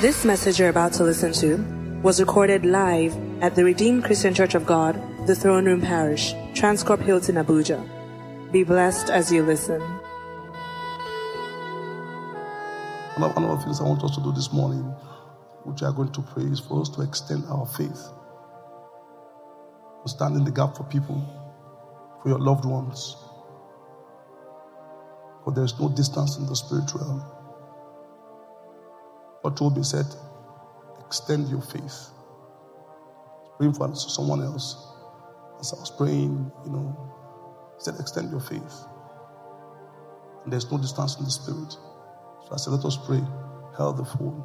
This message you're about to listen to was recorded live at the Redeemed Christian Church of God, the Throne Room Parish, Transcorp Hilton, Abuja. Be blessed as you listen. One of, the things I want us to do this morning, which are going to pray, is for us to extend our faith. To stand in the gap for people, for your loved ones. For there is no distance in the spiritual realm. What told me said, extend your faith. Praying for someone else. As I was praying, you know, said, extend your faith. And there's no distance in the spirit. So I said, let us pray. Held the phone.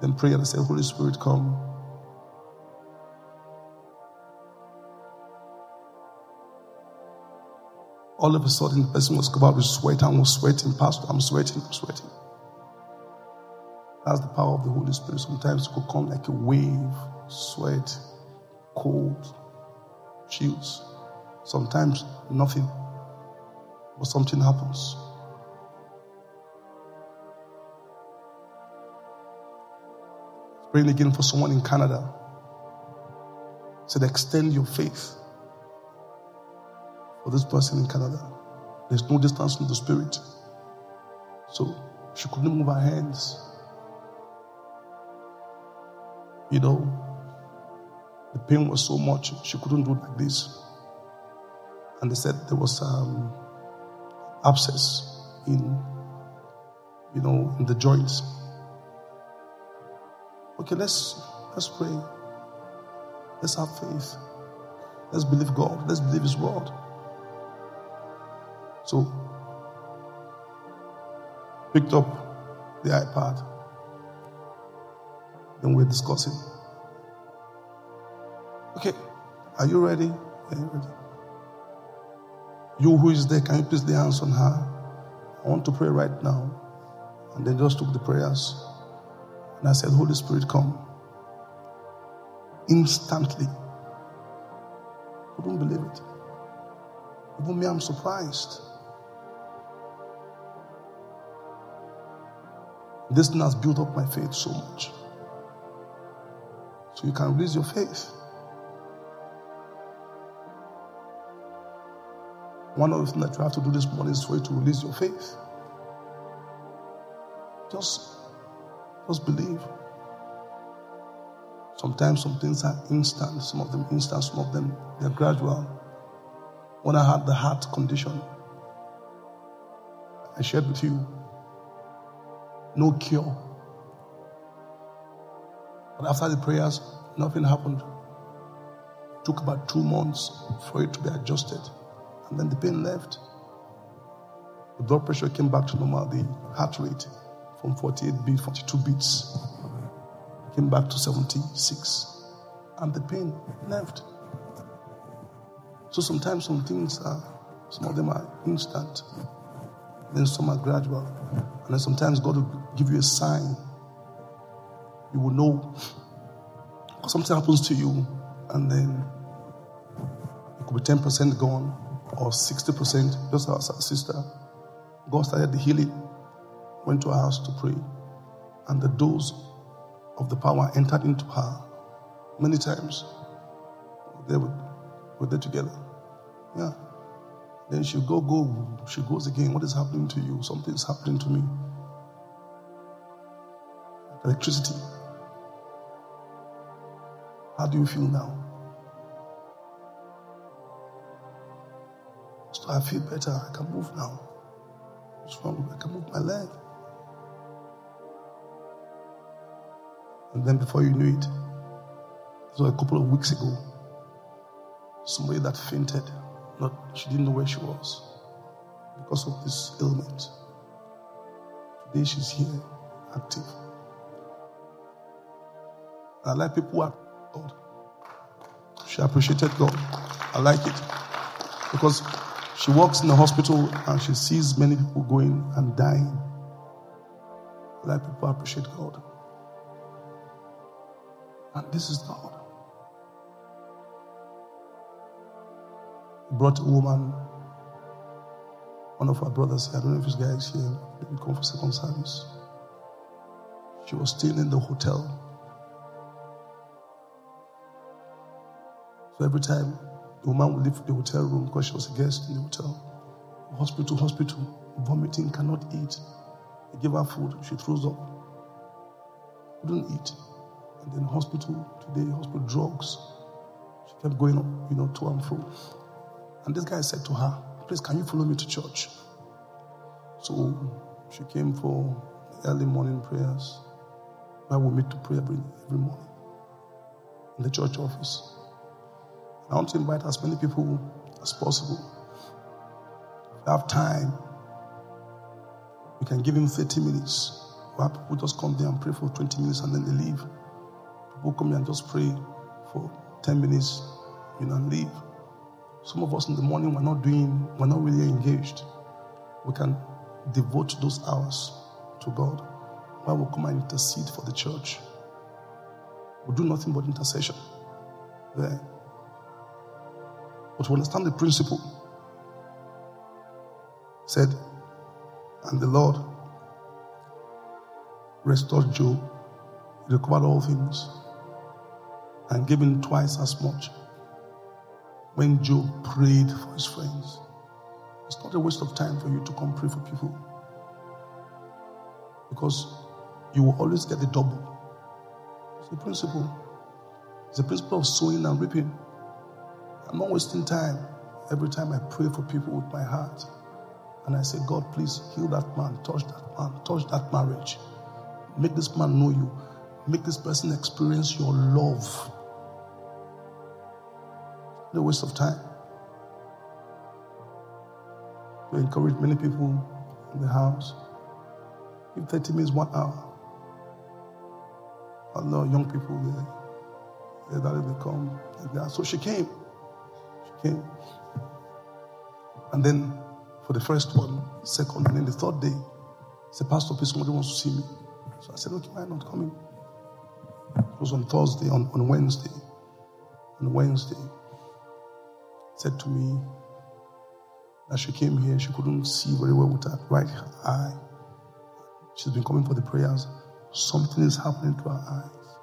Then pray and I said, Holy Spirit, come. All of a sudden, the person was covered with sweat and was sweating. Pastor, I'm sweating, I'm sweating. That's the power of the Holy Spirit. Sometimes it could come like a wave, sweat, cold, chills. Sometimes nothing, but something happens. Praying again for someone in Canada. Said, extend your faith for this person in Canada. There's no distance from the spirit. So she couldn't move her hands. You know, the pain was so much, she couldn't do it like this. And they said there was um, abscess in, you know, in the joints. Okay, let's let's pray. Let's have faith. Let's believe God. Let's believe His word. So, picked up the iPad. Then we're discussing. Okay, are you ready? Are you ready? You who is there, can you please lay hands on her? I want to pray right now. And then just took the prayers. And I said, Holy Spirit, come. Instantly. Couldn't believe it. Even me, I'm surprised. This thing has built up my faith so much. So you can release your faith. One of the things that you have to do this morning is for you to release your faith. Just, just believe. Sometimes some things are instant, some of them instant, some of them they're gradual. When I had the heart condition, I shared with you, no cure. But after the prayers, nothing happened. It took about two months for it to be adjusted. And then the pain left. The blood pressure came back to normal, the heart rate from 48 beats, 42 beats, came back to 76. And the pain left. So sometimes some things are, some of them are instant, then some are gradual. And then sometimes God will give you a sign. You will know something happens to you, and then it could be 10% gone or 60%. Just as our sister, God started the healing, went to her house to pray, and the dose of the power entered into her many times. They were, were there together. Yeah. Then she go, go. She goes again. What is happening to you? Something is happening to me. Electricity. How do you feel now? So I feel better. I can move now. What's wrong? I can move my leg. And then before you knew it, was a couple of weeks ago, somebody that fainted. Not, she didn't know where she was because of this ailment. Today she's here, active. I like people who are She appreciated God. I like it. Because she works in the hospital and she sees many people going and dying. Like people appreciate God. And this is God. He brought a woman, one of our brothers here. I don't know if this guy is here. Maybe come for second service. She was staying in the hotel. So every time the woman would leave the hotel room because she was a guest in the hotel, hospital, hospital, vomiting, cannot eat. They give her food, she throws up. Couldn't eat. And then hospital today, hospital drugs. She kept going, you know, to and fro. And this guy said to her, Please, can you follow me to church? So she came for early morning prayers. Where we meet to pray every, every morning in the church office. I want to invite as many people as possible. If you have time, we can give him 30 minutes. Where people just come there and pray for 20 minutes and then they leave. People come here and just pray for 10 minutes, you know, and leave. Some of us in the morning we're not doing, we're not really engaged. We can devote those hours to God. Why we come and intercede for the church? We do nothing but intercession there. But to understand the principle, said, and the Lord restored Job, he recovered all things, and gave him twice as much. When Job prayed for his friends, it's not a waste of time for you to come pray for people because you will always get the double. It's the principle. It's the principle of sowing and reaping. I'm not wasting time every time I pray for people with my heart. And I say, God, please heal that man, touch that man, touch that marriage. Make this man know you. Make this person experience your love. No waste of time. We encourage many people in the house. Give 30 minutes, one hour. I know young people there. They, they come. So she came. Came. And then for the first one, second, and then the third day, said, Pastor, please, somebody wants to see me. So I said, okay, why not coming? It was on Thursday, on, on Wednesday. On Wednesday, said to me that she came here, she couldn't see very well with her right eye. She's been coming for the prayers. Something is happening to her eyes.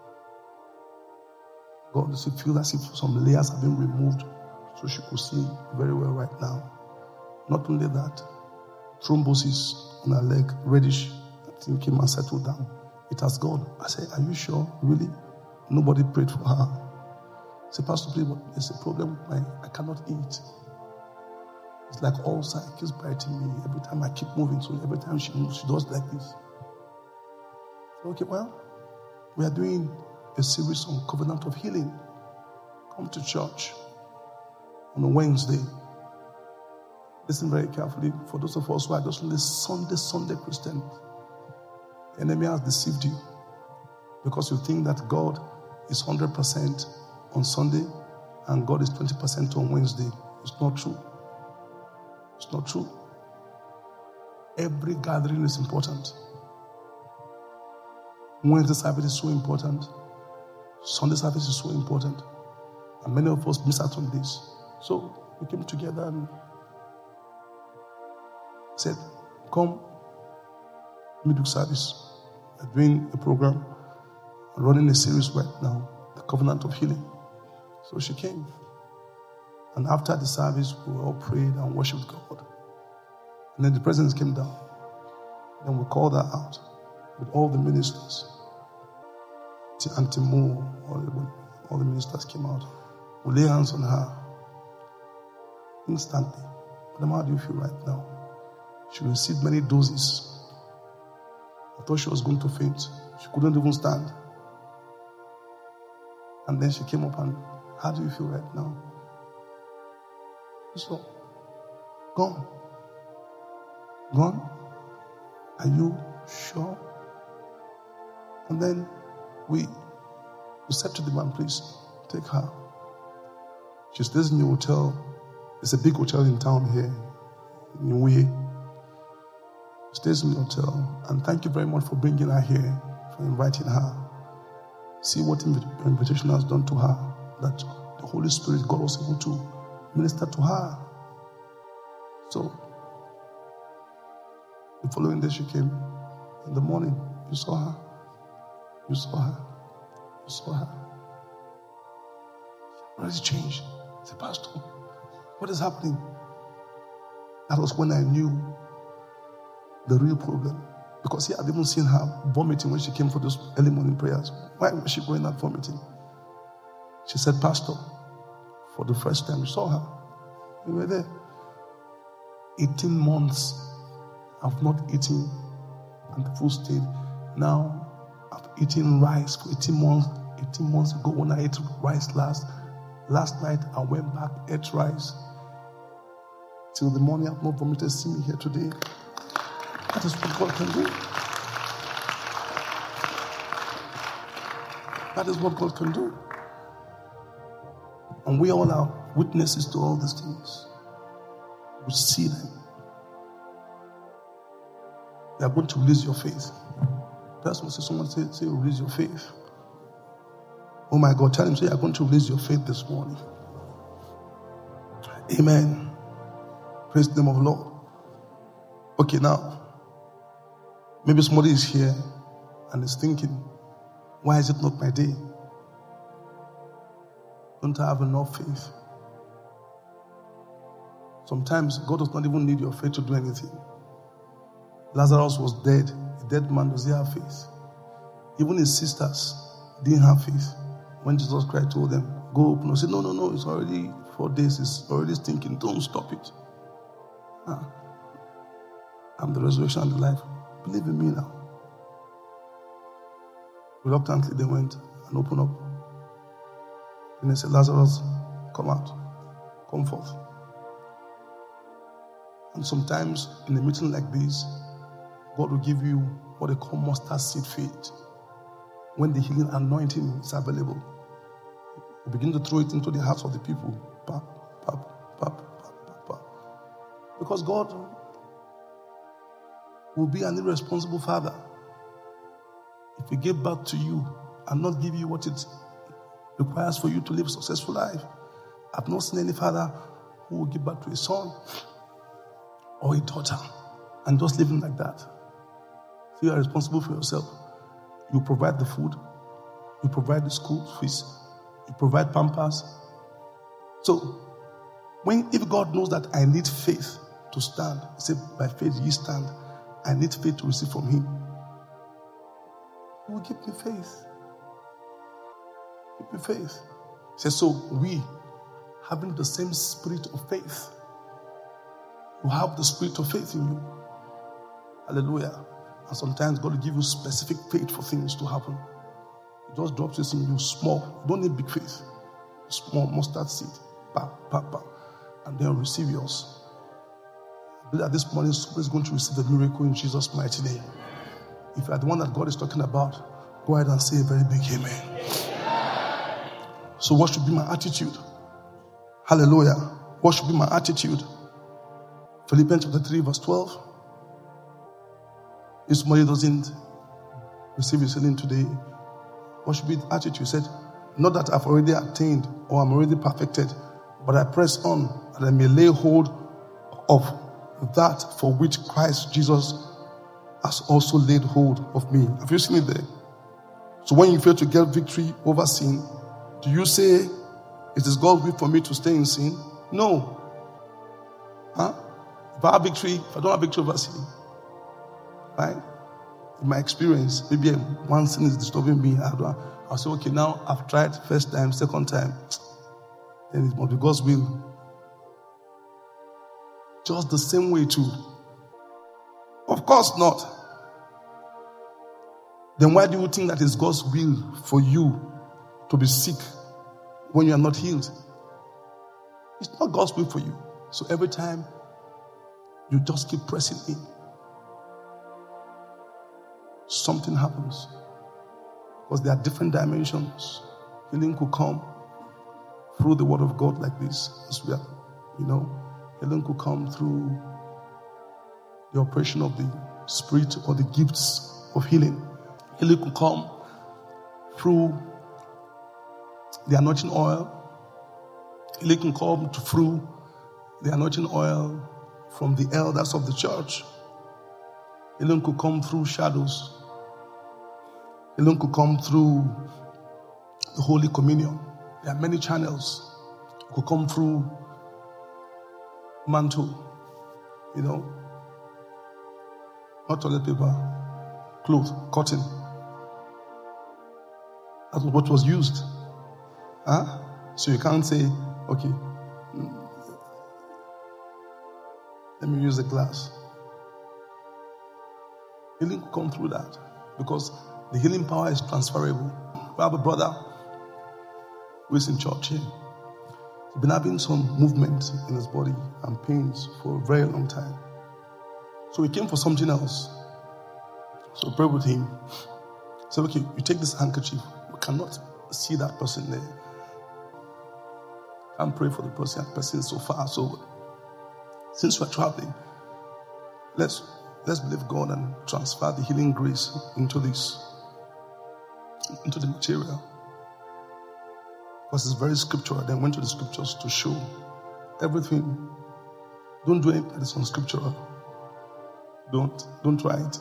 God does it feel as if some layers have been removed so she could see very well right now. Not only that, thrombosis on her leg, reddish, That thing came and settled down. It has gone. I said, Are you sure? Really? Nobody prayed for her. I said, Pastor, please, there's a problem with my I cannot eat. It's like ulcer, it keeps biting me every time I keep moving. So every time she moves, she does like this. Said, okay, well, we are doing a series on covenant of healing. Come to church on a Wednesday. Listen very carefully for those of us who are just only Sunday, Sunday Christians. The enemy has deceived you because you think that God is 100% on Sunday and God is 20% on Wednesday. It's not true. It's not true. Every gathering is important. Wednesday service is so important. Sunday service is so important. And many of us miss out on this. So we came together and said, Come, midweek service. We're doing a program, I'm running a series right now, The Covenant of Healing. So she came. And after the service, we all prayed and worshiped God. And then the presence came down. Then we called her out with all the ministers. Auntie Moore, all the, all the ministers came out. We lay hands on her instantly. Madam, how do you feel right now? She received many doses. I thought she was going to faint. She couldn't even stand. And then she came up and, How do you feel right now? So, gone. Gone? Are you sure? And then we, we said to the man, Please take her. She stays in the hotel. It's a big hotel in town here, in Uwe stays in the hotel. And thank you very much for bringing her here, for inviting her. See what invitation has done to her. That the Holy Spirit, God was able to minister to her. So, the following day she came in the morning. You saw her. You saw her. You saw her. What has changed? Said, Pastor, what is happening? That was when I knew the real problem. Because he had even seen her vomiting when she came for those early morning prayers. Why was she going out vomiting? She said, Pastor, for the first time, you saw her. We were there. 18 months I've not eaten and the food stayed. Now I've eaten rice for 18 months. 18 months ago when I ate rice last, last night I went back, ate rice. Till the morning I've not vomited. See me here today. That is what God can do. That is what God can do. And we all are witnesses to all these things. We see them. You are going to release your faith. That's what someone say, say oh, release your faith. Oh my God, tell him, say, you're going to release your faith this morning. Amen. Praise the name of the Lord. Okay, now, maybe somebody is here and is thinking, why is it not my day? Don't I have enough faith? Sometimes God does not even need your faith to do anything. Lazarus was dead. A dead man, does he have faith? Even his sisters didn't have faith. When Jesus Christ told them, Go open, they said, No, no, no, it's already four days, it's already stinking. Don't stop it. Ah. I'm the resurrection and the life. Believe in me now. Reluctantly, they went and opened up. And they said, Lazarus, come out, come forth. And sometimes in a meeting like this, God will give you what they call mustard seed faith. When the healing anointing is available, you begin to throw it into the hearts of the people. Because God will be an irresponsible father if he gave birth to you and not give you what it requires for you to live a successful life. I've not seen any father who will give birth to a son or a daughter and just living like that. So you are responsible for yourself. You provide the food, you provide the school fees, you provide pampers. So, when if God knows that I need faith to stand, He said, By faith ye stand. I need faith to receive from Him. He will give me faith. Give me faith. He says, So we, having the same spirit of faith, you have the spirit of faith in you. Hallelujah. And sometimes God will give you specific faith for things to happen. He just drops this in you small. You don't need big faith. Small mustard seed. Pa, pa, pa. And then receive yours. That this morning somebody is going to receive a miracle in Jesus' mighty name. If you are the one that God is talking about, go ahead and say a very big amen. So, what should be my attitude? Hallelujah. What should be my attitude? Philippians chapter 3, verse 12. If somebody doesn't receive his healing today, what should be the attitude? He said, Not that I've already attained or I'm already perfected, but I press on that I may lay hold of that for which Christ Jesus has also laid hold of me. Have you seen it there? So when you fail to get victory over sin, do you say, It is God's will for me to stay in sin? No. Huh? If I have victory, if I don't have victory over sin, right? In my experience, maybe um, one sin is disturbing me. I'll say, okay, now I've tried first time, second time. Then it must be God's will. Just the same way, too. Of course not. Then why do you think that it's God's will for you to be sick when you are not healed? It's not God's will for you. So every time you just keep pressing in, something happens. Because there are different dimensions. Healing could come through the word of God like this, as we are, you know. Healing could come through the operation of the spirit or the gifts of healing. Healing could come through the anointing oil. Healing can come through the anointing oil from the elders of the church. Healing could come through shadows. Healing could come through the Holy Communion. There are many channels. It could come through mantle, you know, not toilet paper, cloth, cotton. That's what was used. Huh? So you can't say, okay, mm, let me use the glass. Healing could come through that because the healing power is transferable. We have a brother who is in church here. He's been having some movement in his body and pains for a very long time. So he came for something else. So pray with him. Say, okay, you take this handkerchief. We cannot see that person there. And pray for the person. That person so far. So since we're traveling, let's let's believe God and transfer the healing grace into this, into the material. Because it's very scriptural. Then went to the scriptures to show everything. Don't do anything that is unscriptural. Don't don't try it.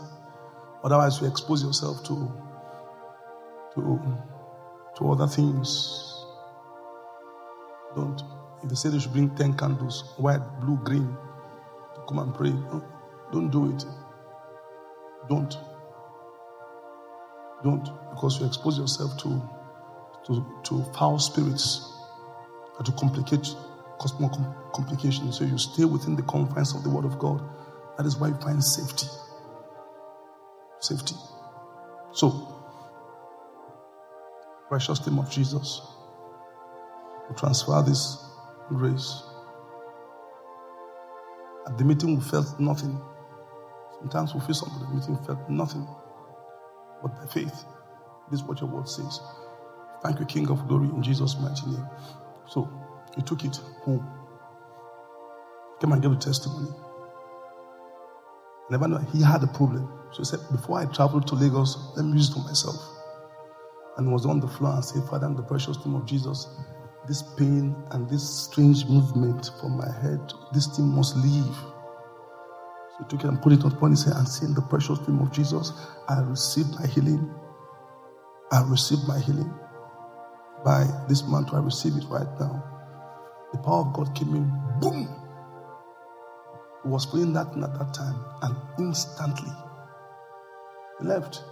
Otherwise, you expose yourself to to to other things. Don't. If they say they should bring ten candles, white, blue, green, to come and pray, don't do it. Don't. Don't, because you expose yourself to to, to foul spirits to complicate cause more complications. So you stay within the confines of the Word of God. That is why you find safety. Safety. So, precious name of Jesus, we transfer this grace. At the meeting, we felt nothing. Sometimes we feel something the meeting, felt nothing. But by faith, this is what your word says. Thank you, King of Glory, in Jesus' mighty name. So, he took it home. Came and gave a testimony. Never he had a problem. So he said, Before I traveled to Lagos, let me use it for myself. And was on the floor and said, Father, in the precious name of Jesus, this pain and this strange movement from my head, this thing must leave. So he took it and put it upon his head and said, In the precious name of Jesus, I receive my healing. I receive my healing. By this month, I receive it right now. The power of God came in, boom, he was praying that at that time, and instantly he left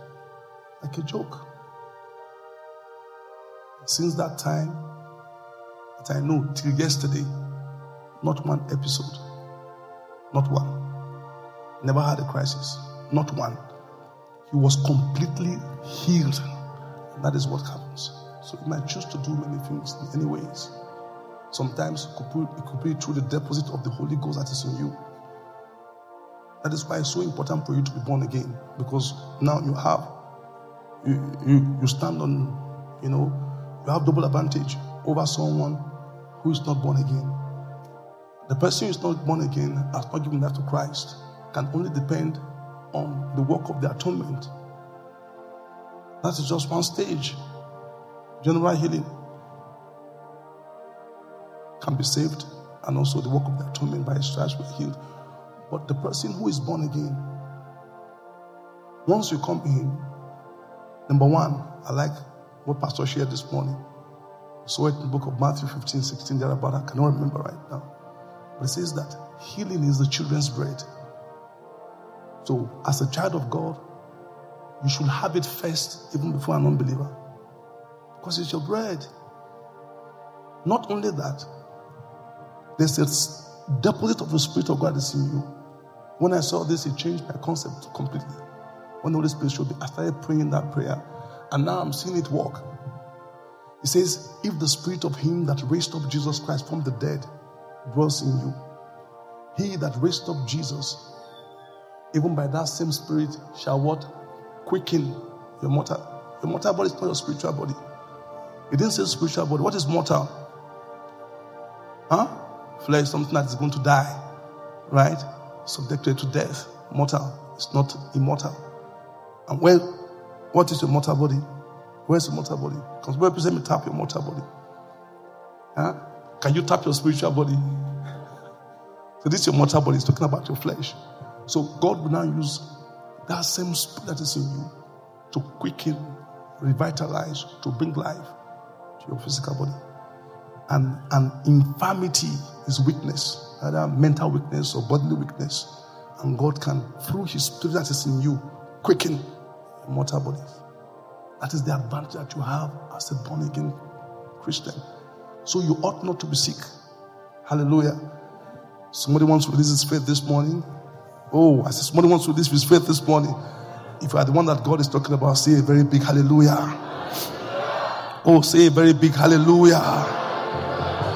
like a joke. Since that time, that I know till yesterday, not one episode, not one. Never had a crisis, not one. He was completely healed. And that is what happens. So you might choose to do many things in many ways. Sometimes it could, be, it could be through the deposit of the Holy Ghost that is in you. That is why it's so important for you to be born again. Because now you have, you, you, you stand on, you know, you have double advantage over someone who is not born again. The person who is not born again has not given life to Christ, can only depend on the work of the atonement. That is just one stage. General healing can be saved, and also the work of the atonement by his stripes will healed. But the person who is born again, once you come to him, number one, I like what Pastor shared this morning. So it in the book of Matthew 15, 16, there about I cannot remember right now. But it says that healing is the children's bread. So as a child of God, you should have it first, even before an unbeliever. Because it's your bread. Not only that, there's a deposit of the Spirit of God is in you. When I saw this, it changed my concept completely. When the Holy Spirit showed me, I started praying that prayer, and now I'm seeing it work. He says, If the spirit of him that raised up Jesus Christ from the dead dwells in you, he that raised up Jesus, even by that same spirit, shall what? Quicken your mortal. Your mortal body is not your spiritual body. It didn't say spiritual body. What is mortal? Huh? Flesh, something that is going to die. Right? subjected to death, mortal. It's not immortal. And where, what is your mortal body? Where's your mortal body? Because where present me tap your mortal body? Huh? Can you tap your spiritual body? So this is your mortal body. It's talking about your flesh. So God will now use that same spirit that is in you to quicken revitalize, to bring life to your physical body. And, and infirmity is weakness, either mental weakness or bodily weakness. And God can, through His Spirit that is in you, quicken your mortal bodies. That is the advantage that you have as a born again Christian. So you ought not to be sick. Hallelujah. Somebody wants to release his faith this morning. Oh, I said somebody wants to release his faith this morning. If you are the one that God is talking about, say a very big hallelujah. Oh, say a very big hallelujah.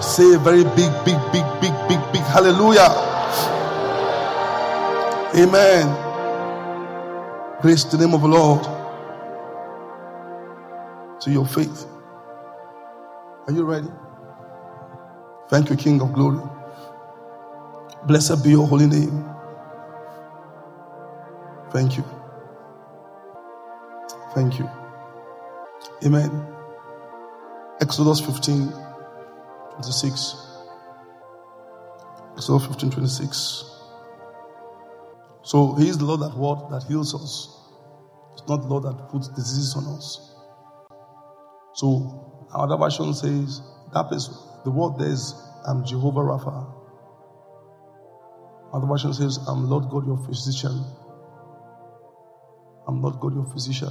Say a very big, big, big, big, big, big hallelujah. Amen. Praise the name of the Lord. To your faith. Are you ready? Thank you, King of Glory. Blessed be your holy name. Thank you. Thank you. Amen. Exodus 15, 26. Exodus 15, 26. So he is the Lord that what? That heals us. It's not the Lord that puts diseases on us. So our version says that is the word there is I'm Jehovah Rapha. Another version says, I'm Lord God your physician. I'm Lord God your physician.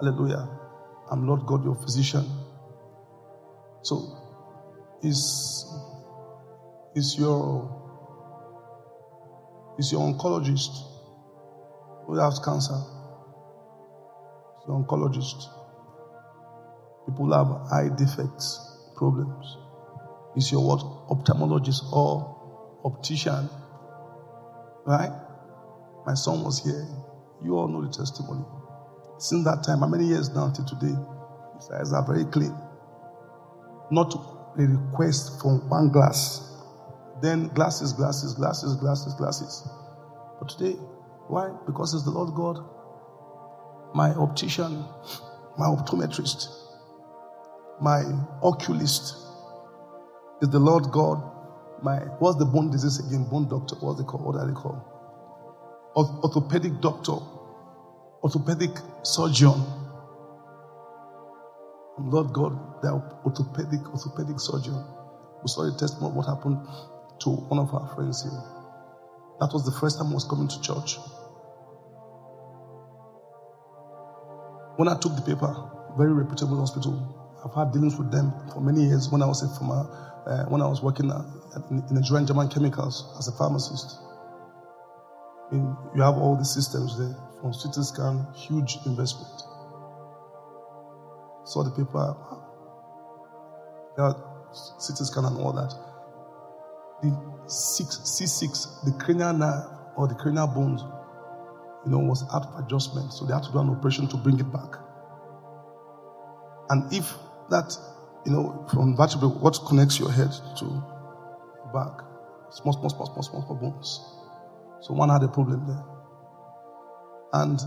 Hallelujah. I'm Lord God your physician. So, is is your is your oncologist who has cancer? Is your oncologist. People have eye defects, problems. Is your what? Ophthalmologist or optician. Right? My son was here. You all know the testimony. Since that time, how many years now till today? His eyes are very clean. Not a request from one glass. Then glasses, glasses, glasses, glasses, glasses. But today, why? Because it's the Lord God, my optician, my optometrist, my oculist, is the Lord God, my what's the bone disease again? Bone doctor, what's they call? What are they called? Orthopedic doctor, orthopedic surgeon. And Lord God, the orthopedic, orthopedic surgeon. We saw the testimony of what happened to one of our friends here. That was the first time I was coming to church. When I took the paper, very reputable hospital, I've had dealings with them for many years when I was a uh, when I was working at, in, in Nigerian German Chemicals as a pharmacist. I mean, you have all the systems there from CT scan, huge investment. Saw the paper, yeah, CT scan and all that. The six, C6, the cranial nerve or the cranial bones, you know, was out of adjustment. So they had to do an operation to bring it back. And if that, you know, from vertebrae, what connects your head to your back? Small, small, small, small, small, small bones. So one had a problem there. And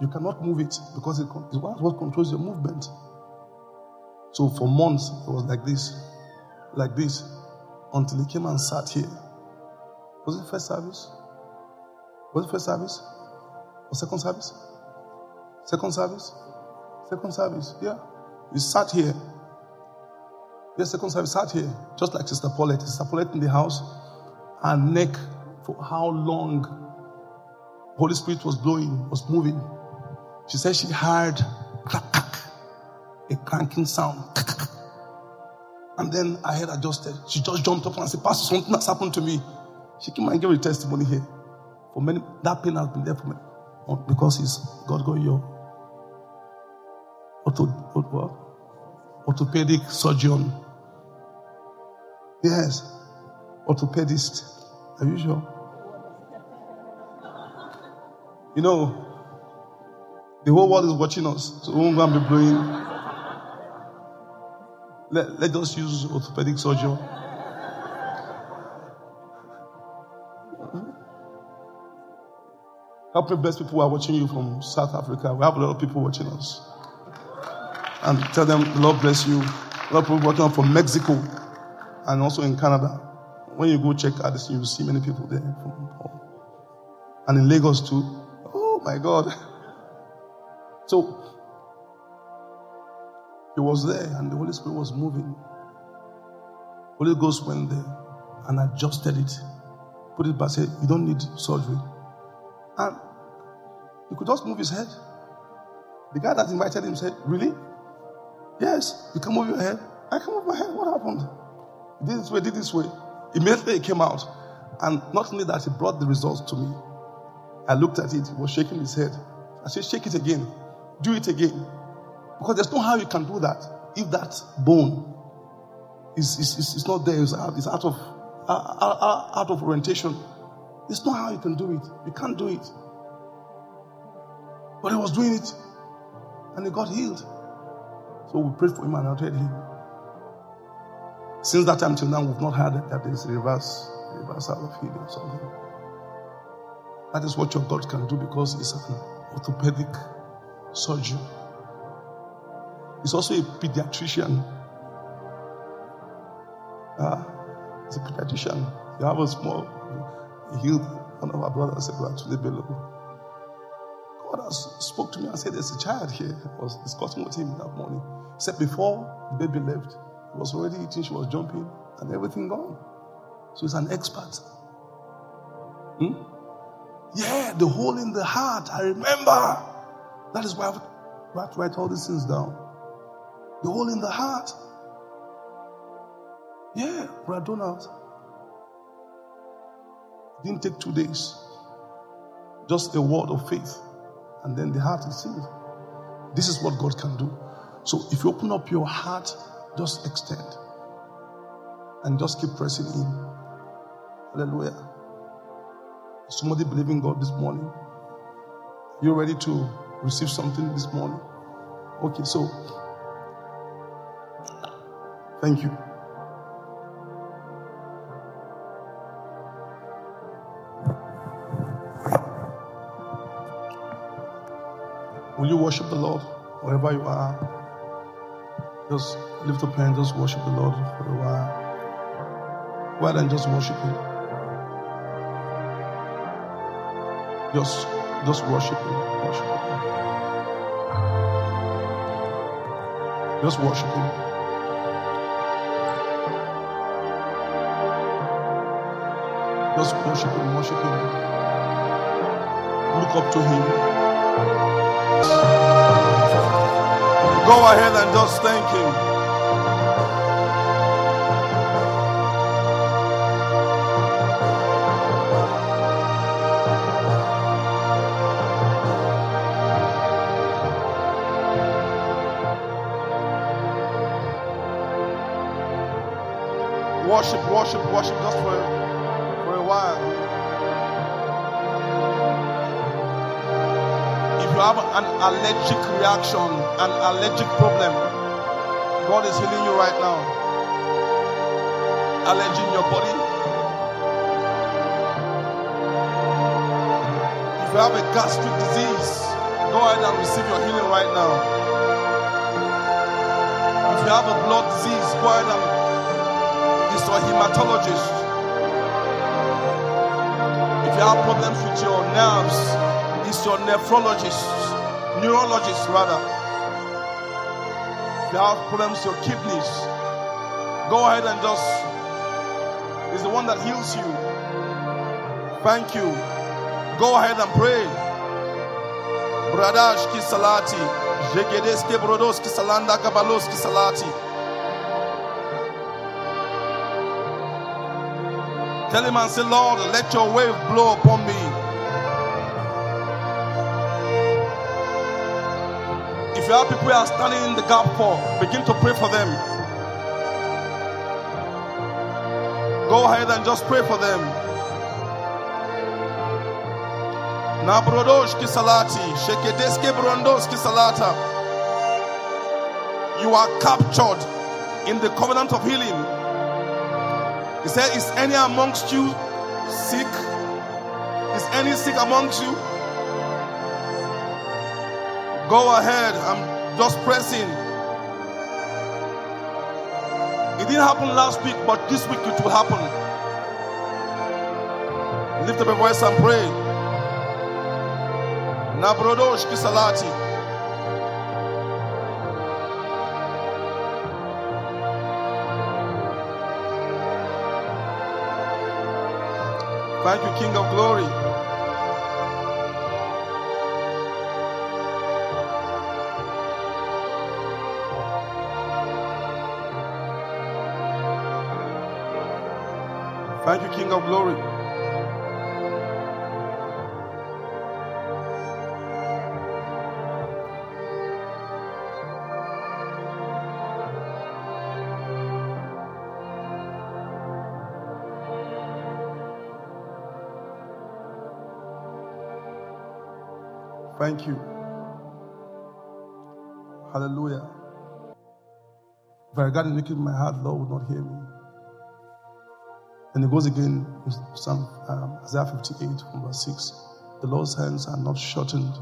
you cannot move it because it, it is what controls your movement. So for months, it was like this, like this, until he came and sat here. Was it first service? Was it first service? Or second service? Second service? Second service, yeah. He sat here. Yes, second service sat here, just like Sister Paulette. Sister Paulette in the house, her neck for how long Holy Spirit was blowing, was moving. She said she heard crack, crack, a cranking sound. And then her head adjusted. She just jumped up and said, Pastor, something has happened to me. She came and gave a testimony here. For many, that pain has been there for me. Because he's God got your orthopedic surgeon. Yes, orthopedist. Are you sure? You know, the whole world is watching us, so we won't go and be blowing. Let, let us use orthopedic surgeon. Hmm? Help me bless people who are watching you from South Africa. We have a lot of people watching us and tell them, the Lord bless you. A lot of people working from Mexico and also in Canada. When you go check Addison, you will see many people there. And in Lagos too. Oh my God. So he was there and the Holy Spirit was moving. Holy Ghost went there and adjusted it, put it back, said, You don't need surgery. And he could just move his head. The guy that invited him said, Really? Yes, you can move your head. I can move my head. What happened? He did this way, did this way. Immediately he came out. And not only that, he brought the results to me. I looked at it, he was shaking his head. I said, Shake it again. Do it again. Because there's no how you can do that if that bone is, is, is, is not there, it's out, it's out of out, out of orientation. There's no how you can do it. You can't do it. But he was doing it and he got healed. So we prayed for him and anointed him. Since that time till now, we've not had that there's a reverse, reversal of healing or something. That is what your God can do because it's an orthopedic surgeon. He's also a pediatrician. Uh, he's a pediatrician. He have a small, he healed one of our brothers, Brother Bello. God has spoke to me and said, There's a child here. I was discussing with him that morning. He said, Before the baby left, he was already eating, she was jumping, and everything gone. So he's an expert. Hmm? Yeah, the hole in the heart. I remember. That is why I have to write all these things down. The hole in the heart. Yeah, Brother Donald. Didn't take two days. Just a word of faith. And then the heart is healed. This is what God can do. So if you open up your heart, just extend. And just keep pressing in. Hallelujah. Somebody believing God this morning. You ready to receive something this morning? Okay, so thank you. Will you worship the Lord wherever you are? Just lift up hand, just worship the Lord for a while. Ahead and just worship Him. Just, just worship Him. Worship Him. Just worship Him. Just worship Him. Worship Him. Look up to Him. Go ahead and just thank Him. Worship, worship, just for, for a while. If you have an allergic reaction, an allergic problem, God is healing you right now. Allergy in your body. If you have a gastric disease, go ahead and receive your healing right now. If you have a blood disease, go ahead and is a hematologist. If you have problems with your nerves, it's your nephrologist, neurologist rather. If you have problems with your kidneys, go ahead and just is the one that heals you. Thank you. Go ahead and pray. Bradash kisalati. Jegedeske brodoski salanda salati. Tell him and say, Lord, let your wave blow upon me. If you have people are standing in the gap for, begin to pray for them. Go ahead and just pray for them. You are captured in the covenant of healing. He said, Is any amongst you sick? Is any sick amongst you? Go ahead. I'm just pressing. It didn't happen last week, but this week it will happen. Lift up your voice and pray. Nabrodosh kisalati. Thank you, King of Glory. Thank you, King of Glory. Thank you. Hallelujah. If I regard iniquity in my heart, Lord will not hear me. And it goes again in Psalm um, Isaiah 58 from verse 6. The Lord's hands are not shortened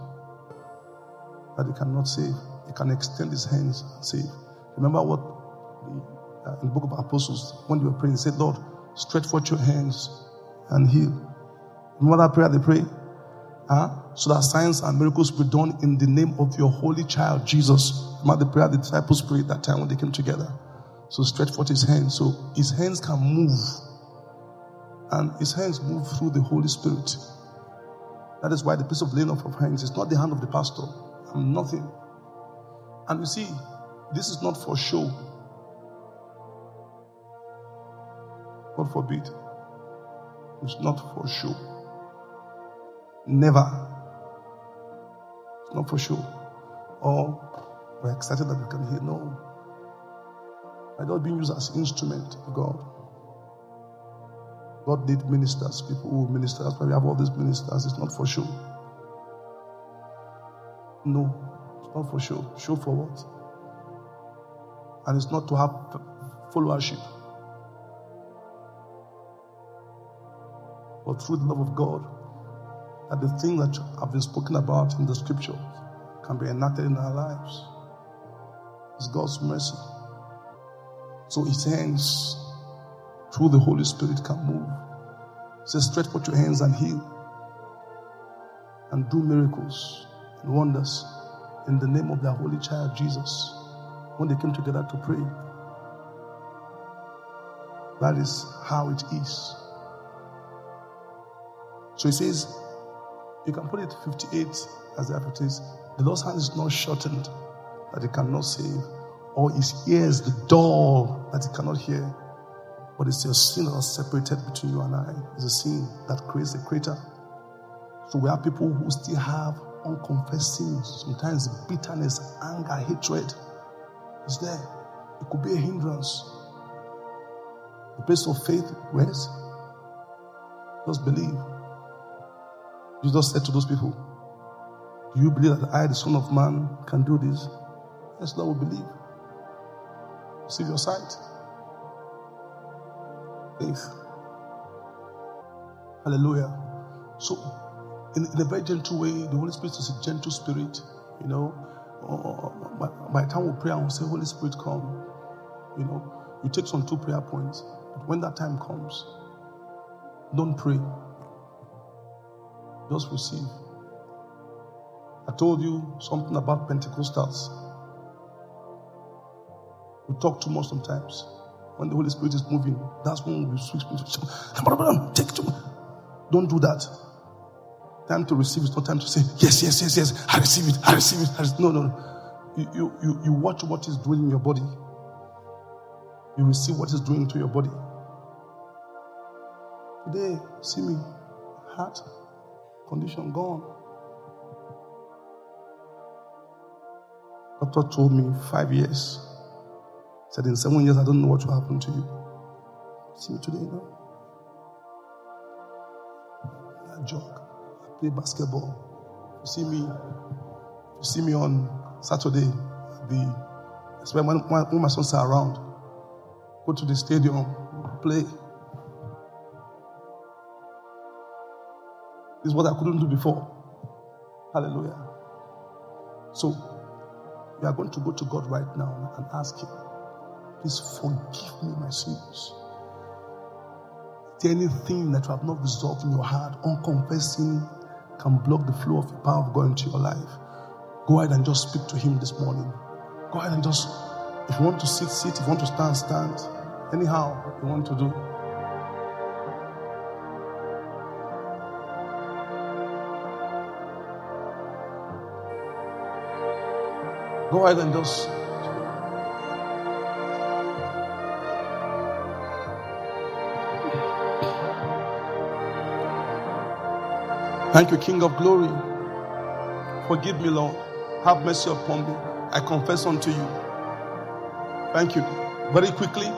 that he cannot save. He can extend his hands and save. Remember what the, uh, in the book of Apostles, when they were praying, he said, Lord, stretch forth your hands and heal. Remember that prayer they pray? Huh? So that signs and miracles be done in the name of your holy child, Jesus. Remember the prayer the disciples prayed that time when they came together. So stretch forth his hands. So his hands can move. And his hands move through the Holy Spirit. That is why the piece of laying off of hands is not the hand of the pastor. I'm nothing. And you see, this is not for show. God forbid. It's not for show. Never. It's not for show. Or we're excited that we can hear. No. I don't being used as instrument of God. God need ministers, people who minister. That's why we have all these ministers. It's not for show. No, it's not for show. Show for what? And it's not to have followership. But through the love of God, that the things that have been spoken about in the scriptures can be enacted in our lives. It's God's mercy. So his hands through the Holy Spirit can move. He says, stretch forth your hands and heal. And do miracles and wonders in the name of their holy child Jesus. When they came together to pray. That is how it is. So he says, you can put it 58 as the it is. The Lord's hand is not shortened that he cannot save, or his ears the dull that he cannot hear. But it's a sin that is separated between you and I. It's a sin that creates a crater. So we have people who still have unconfessed sins, sometimes bitterness, anger, hatred. It's there. It could be a hindrance. The place of faith, where's? Just believe. Jesus said to those people, Do you believe that I, the Son of Man, can do this? Yes, Lord, we believe. Receive your sight. Faith. Hallelujah. So, in, in, a very gentle way, the Holy Spirit is a gentle spirit. You know, uh, by, by the time we pray, I will say, Holy Spirit, come. You know, you take some two prayer points. But when that time comes, don't pray. Just receive. I told you something about Pentecostals. We talk too much sometimes. When the Holy Spirit is moving, that's when we switch into take it. Don't do that. Time to receive is not time to say, yes, yes, yes, yes, I receive it, I receive it. I receive it. No, no, no. You, you, you, you watch what is doing in your body. You receive what is doing to your body. Today, see me, heart, condition gone. Doctor told me five years. Said in seven years, I don't know what will happen to you. See me today, know? I jog. I play basketball. You see me. You see me on Saturday. The especially when, when my sons are around. Go to the stadium, play. This is what I couldn't do before. Hallelujah. So, we are going to go to God right now and ask Him, please forgive me my sins. Is there anything that you have not resolved in your heart, unconfessing, can block the flow of the power of God into your life? Go ahead and just speak to Him this morning. Go ahead and just, if you want to sit, sit. If you want to stand, stand. Anyhow, you want to do. Go ahead and just. Thank you, King of Glory. Forgive me, Lord. Have mercy upon me. I confess unto you. Thank you. Very quickly.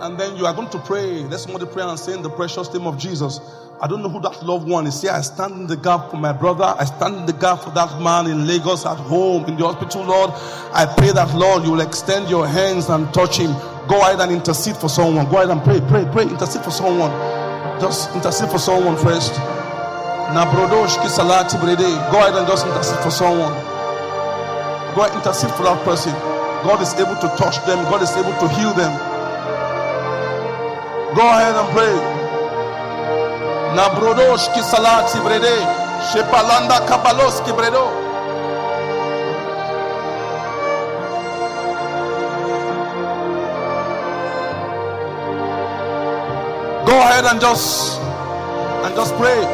And then you are going to pray. Let's somebody pray and say in the precious name of Jesus. I don't know who that loved one is. Say, I stand in the gap for my brother. I stand in the gap for that man in Lagos at home, in the hospital, Lord. I pray that, Lord, you will extend your hands and touch him. Go ahead and intercede for someone. Go ahead and pray, pray, pray. Intercede for someone. Just intercede for someone first. Nabrodoshki salati brede. Go ahead and just intercede for someone. Go ahead, intercede for that person. God is able to touch them. God is able to heal them. Go ahead and pray. Nabrodoshki salati brede. Shepalanda kabaloski bredo. Go ahead and just and just pray.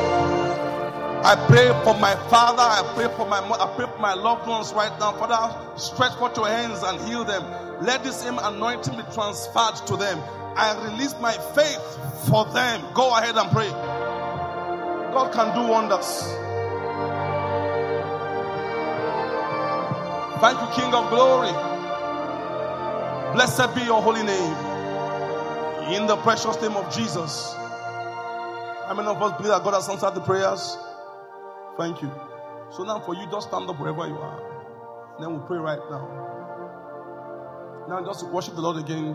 I pray for my father. I pray for my mother. I pray for my loved ones right now. Father, stretch forth your hands and heal them. Let this anointing be transferred to them. I release my faith for them. Go ahead and pray. God can do wonders. Thank you, King of Glory. Blessed be your holy name. In the precious name of Jesus. How many of us believe that God has answered the prayers? Thank you. So now for you, just stand up wherever you are. Then we'll pray right now. Now just worship the Lord again.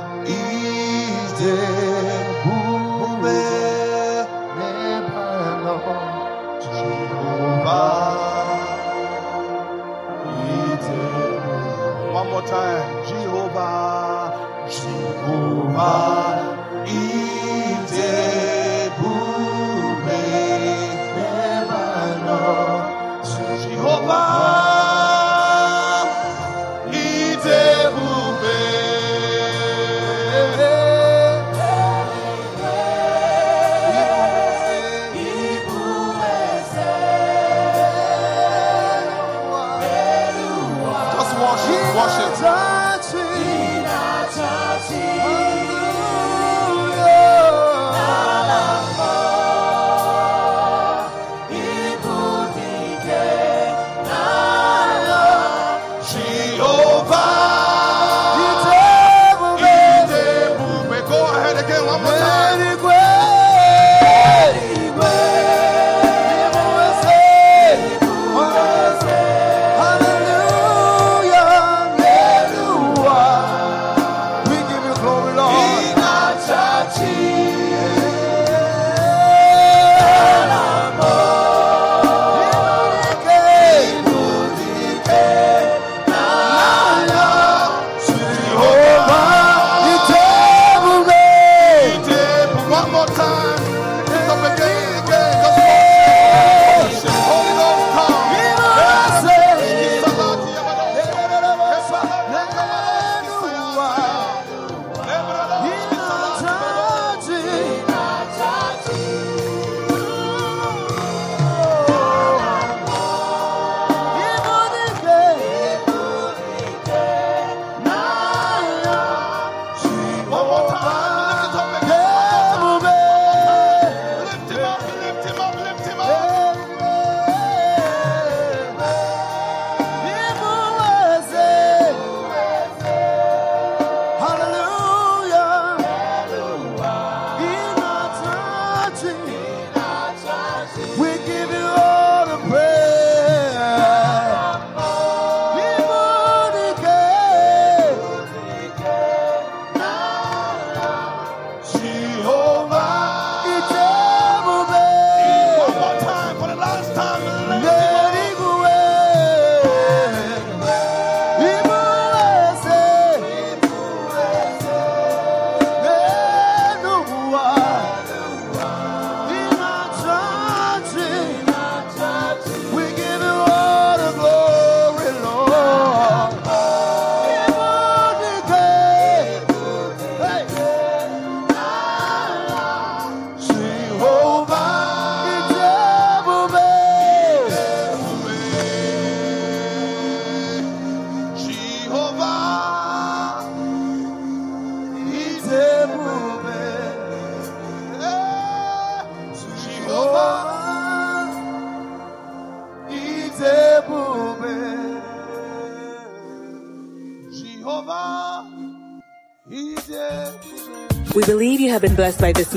Jehovah, up again.